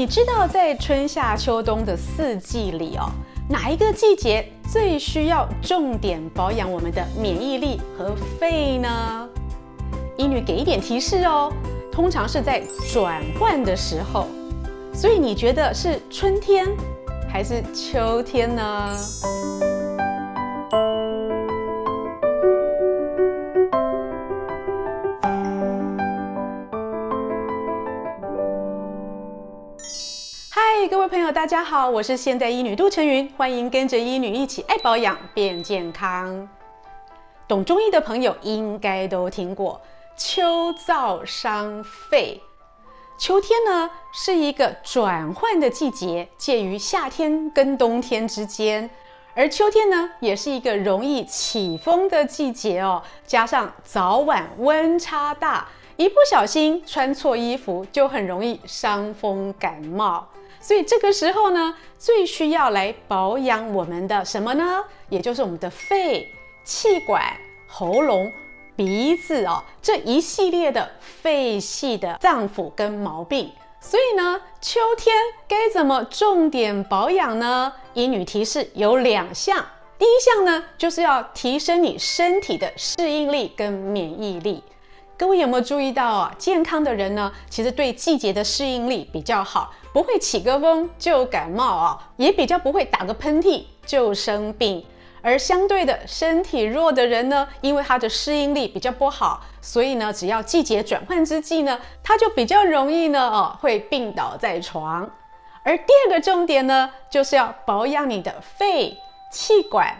你知道在春夏秋冬的四季里哦，哪一个季节最需要重点保养我们的免疫力和肺呢？英语给一点提示哦，通常是在转换的时候，所以你觉得是春天还是秋天呢？朋友，大家好，我是现代医女杜成云，欢迎跟着医女一起爱保养变健康。懂中医的朋友应该都听过“秋燥伤肺”。秋天呢是一个转换的季节，介于夏天跟冬天之间，而秋天呢也是一个容易起风的季节哦。加上早晚温差大，一不小心穿错衣服，就很容易伤风感冒。所以这个时候呢，最需要来保养我们的什么呢？也就是我们的肺、气管、喉咙、鼻子哦，这一系列的肺系的脏腑跟毛病。所以呢，秋天该怎么重点保养呢？医女提示有两项。第一项呢，就是要提升你身体的适应力跟免疫力。各位有没有注意到啊？健康的人呢，其实对季节的适应力比较好，不会起个风就感冒啊，也比较不会打个喷嚏就生病。而相对的，身体弱的人呢，因为他的适应力比较不好，所以呢，只要季节转换之际呢，他就比较容易呢，哦，会病倒在床。而第二个重点呢，就是要保养你的肺、气管、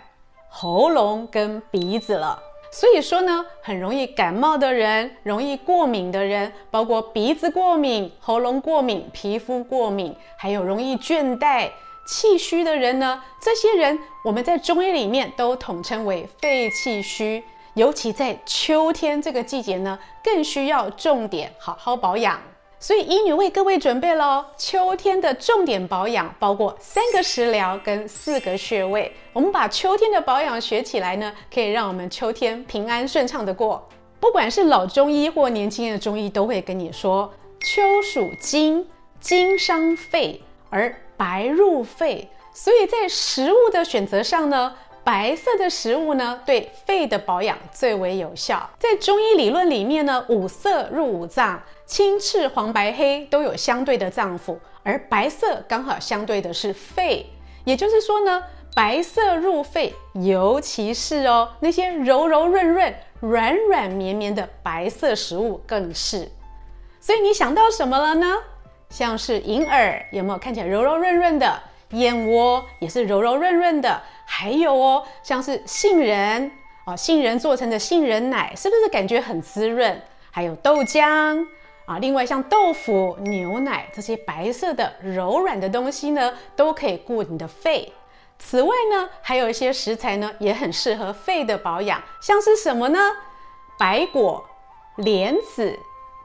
喉咙跟鼻子了。所以说呢，很容易感冒的人，容易过敏的人，包括鼻子过敏、喉咙过敏、皮肤过敏，还有容易倦怠、气虚的人呢，这些人我们在中医里面都统称为肺气虚，尤其在秋天这个季节呢，更需要重点好好保养。所以，医女为各位准备了秋天的重点保养，包括三个食疗跟四个穴位。我们把秋天的保养学起来呢，可以让我们秋天平安顺畅的过。不管是老中医或年轻的中医，都会跟你说，秋属金，金伤肺，而白入肺。所以在食物的选择上呢，白色的食物呢，对肺的保养最为有效。在中医理论里面呢，五色入五脏。青、赤、黄、白、黑都有相对的脏腑，而白色刚好相对的是肺，也就是说呢，白色入肺，尤其是哦那些柔柔润润、软软绵绵的白色食物更是。所以你想到什么了呢？像是银耳，有没有看起来柔柔润润的？燕窝也是柔柔润润的。还有哦，像是杏仁哦，杏仁做成的杏仁奶，是不是感觉很滋润？还有豆浆。啊，另外像豆腐、牛奶这些白色的柔软的东西呢，都可以顾你的肺。此外呢，还有一些食材呢，也很适合肺的保养，像是什么呢？白果、莲子、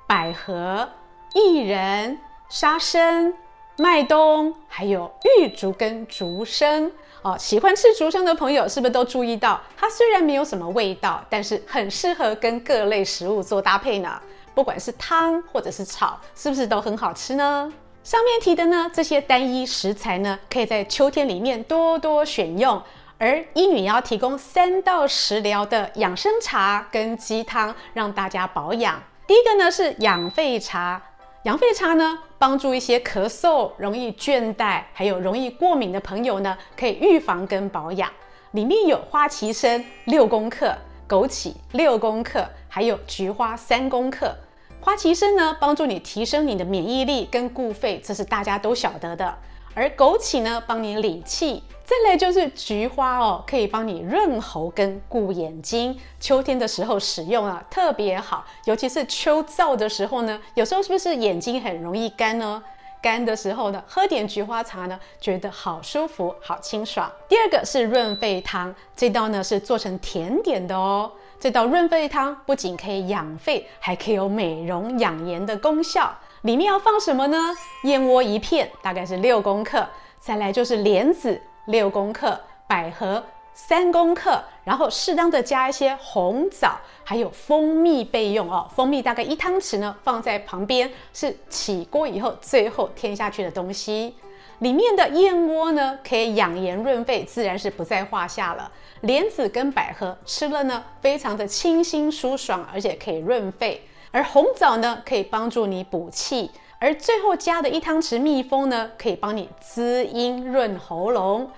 百合、薏仁、沙参、麦冬，还有玉竹跟竹笙。哦，喜欢吃竹笙的朋友，是不是都注意到，它虽然没有什么味道，但是很适合跟各类食物做搭配呢？不管是汤或者是炒，是不是都很好吃呢？上面提的呢，这些单一食材呢，可以在秋天里面多多选用。而医女要提供三到食疗的养生茶跟鸡汤，让大家保养。第一个呢是养肺茶，养肺茶呢帮助一些咳嗽、容易倦怠，还有容易过敏的朋友呢，可以预防跟保养。里面有花旗参六公克，枸杞六公克，还有菊花三公克。花旗参呢，帮助你提升你的免疫力跟固肺，这是大家都晓得的。而枸杞呢，帮你理气。再来就是菊花哦，可以帮你润喉跟固眼睛。秋天的时候使用啊，特别好，尤其是秋燥的时候呢，有时候是不是眼睛很容易干呢？干的时候呢，喝点菊花茶呢，觉得好舒服、好清爽。第二个是润肺汤，这道呢是做成甜点的哦。这道润肺汤不仅可以养肺，还可以有美容养颜的功效。里面要放什么呢？燕窝一片，大概是六公克。再来就是莲子六公克，百合三公克，然后适当的加一些红枣，还有蜂蜜备用哦。蜂蜜大概一汤匙呢，放在旁边，是起锅以后最后添下去的东西。里面的燕窝呢，可以养颜润肺，自然是不在话下了。莲子跟百合吃了呢，非常的清新舒爽，而且可以润肺。而红枣呢，可以帮助你补气。而最后加的一汤匙蜜蜂呢，可以帮你滋阴润喉咙。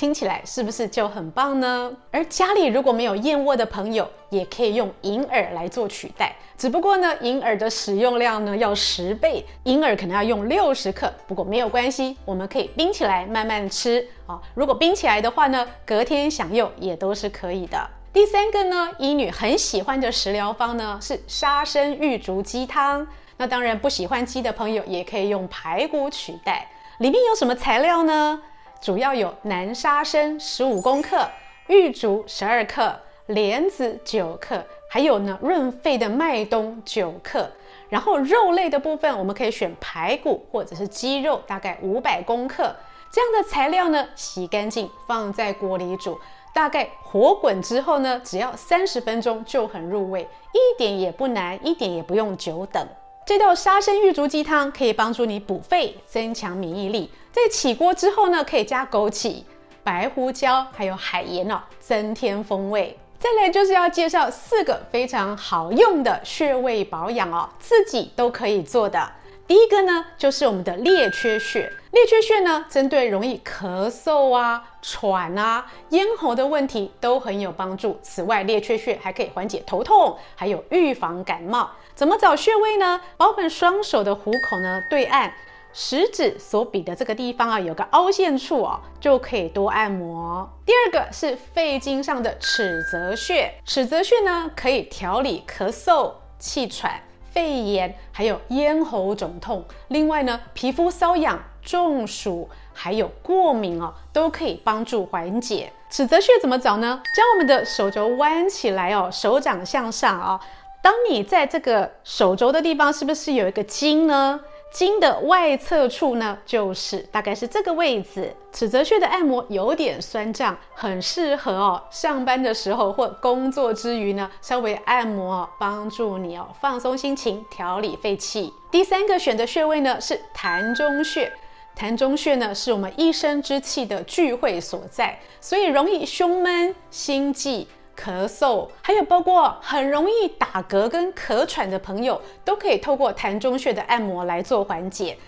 听起来是不是就很棒呢？而家里如果没有燕窝的朋友，也可以用银耳来做取代。只不过呢，银耳的使用量呢要十倍，银耳可能要用六十克。不过没有关系，我们可以冰起来慢慢吃啊。如果冰起来的话呢，隔天享用也都是可以的。第三个呢，医女很喜欢的食疗方呢是沙参玉竹鸡汤。那当然不喜欢鸡的朋友也可以用排骨取代。里面有什么材料呢？主要有南沙参十五公克、玉竹十二克、莲子九克，还有呢润肺的麦冬九克。然后肉类的部分，我们可以选排骨或者是鸡肉，大概五百公克。这样的材料呢，洗干净放在锅里煮，大概火滚之后呢，只要三十分钟就很入味，一点也不难，一点也不用久等。这道沙参玉竹鸡汤可以帮助你补肺、增强免疫力。在起锅之后呢，可以加枸杞、白胡椒还有海盐哦，增添风味。再来就是要介绍四个非常好用的穴位保养哦，自己都可以做的。第一个呢，就是我们的列缺穴。列缺穴呢，针对容易咳嗽啊、喘啊、咽喉的问题都很有帮助。此外，列缺穴还可以缓解头痛，还有预防感冒。怎么找穴位呢？保本双手的虎口呢，对岸食指所比的这个地方啊，有个凹陷处哦，就可以多按摩。第二个是肺经上的尺泽穴，尺泽穴呢，可以调理咳嗽、气喘。肺炎，还有咽喉肿痛，另外呢，皮肤瘙痒、中暑，还有过敏哦，都可以帮助缓解。尺泽穴怎么找呢？将我们的手肘弯起来哦，手掌向上哦。当你在这个手肘的地方，是不是有一个筋呢？筋的外侧处呢，就是大概是这个位置。尺泽穴的按摩有点酸胀，很适合哦，上班的时候或工作之余呢，稍微按摩哦，帮助你哦放松心情，调理肺气。第三个选的穴位呢是膻中穴，膻中穴呢是我们一身之气的聚会所在，所以容易胸闷、心悸。咳嗽，还有包括很容易打嗝跟咳喘的朋友，都可以透过痰中穴的按摩来做缓解。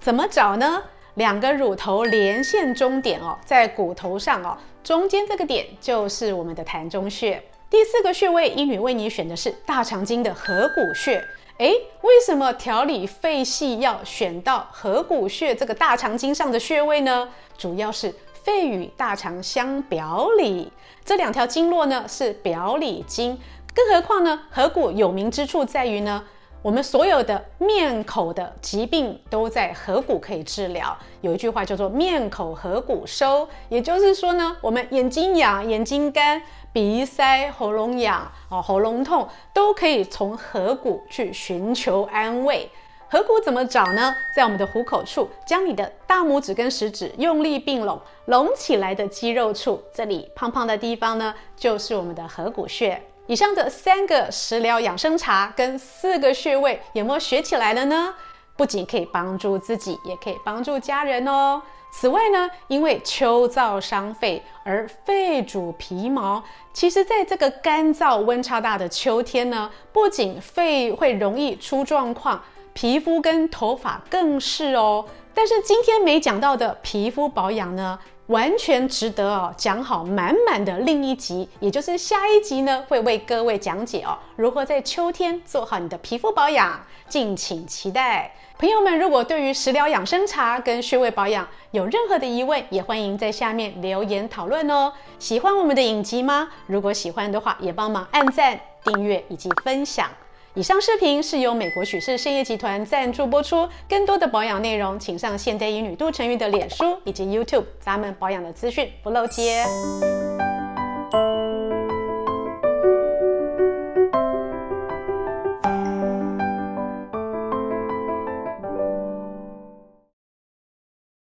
怎么找呢？两个乳头连线中点哦，在骨头上哦，中间这个点就是我们的痰中穴。第四个穴位，医女为你选的是大肠经的合谷穴。诶，为什么调理肺系要选到合谷穴这个大肠经上的穴位呢？主要是。肺与大肠相表里，这两条经络呢是表里经，更何况呢，合谷有名之处在于呢，我们所有的面口的疾病都在合谷可以治疗。有一句话叫做“面口合谷收”，也就是说呢，我们眼睛痒、眼睛干、鼻塞、喉咙痒、哦喉咙痛，都可以从合谷去寻求安慰。合谷怎么找呢？在我们的虎口处，将你的大拇指跟食指用力并拢，拢起来的肌肉处，这里胖胖的地方呢，就是我们的合谷穴。以上的三个食疗养生茶跟四个穴位，有没有学起来了呢？不仅可以帮助自己，也可以帮助家人哦。此外呢，因为秋燥伤肺，而肺主皮毛，其实在这个干燥温差大的秋天呢，不仅肺会容易出状况。皮肤跟头发更是哦，但是今天没讲到的皮肤保养呢，完全值得哦讲好满满的另一集，也就是下一集呢会为各位讲解哦如何在秋天做好你的皮肤保养，敬请期待。朋友们，如果对于食疗养生茶跟穴位保养有任何的疑问，也欢迎在下面留言讨论哦。喜欢我们的影集吗？如果喜欢的话，也帮忙按赞、订阅以及分享。以上视频是由美国许氏商业集团赞助播出。更多的保养内容，请上现代医女杜成玉的脸书以及 YouTube，咱们保养的资讯不漏接。